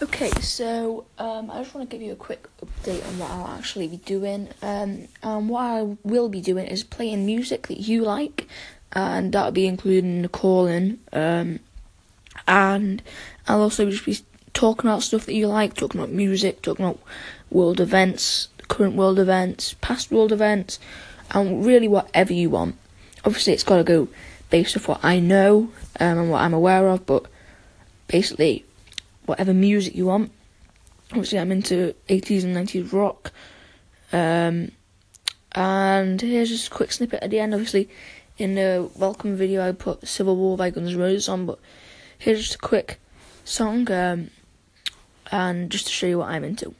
Okay, so um, I just want to give you a quick update on what I'll actually be doing. Um, and what I will be doing is playing music that you like, and that'll be including the calling. Um, and I'll also just be talking about stuff that you like, talking about music, talking about world events, current world events, past world events, and really whatever you want. Obviously, it's got to go based off what I know um, and what I'm aware of, but basically whatever music you want. Obviously, I'm into 80s and 90s rock. Um, and here's just a quick snippet at the end. Obviously, in the welcome video, I put Civil War by Guns N' Roses on, but here's just a quick song, um, and just to show you what I'm into.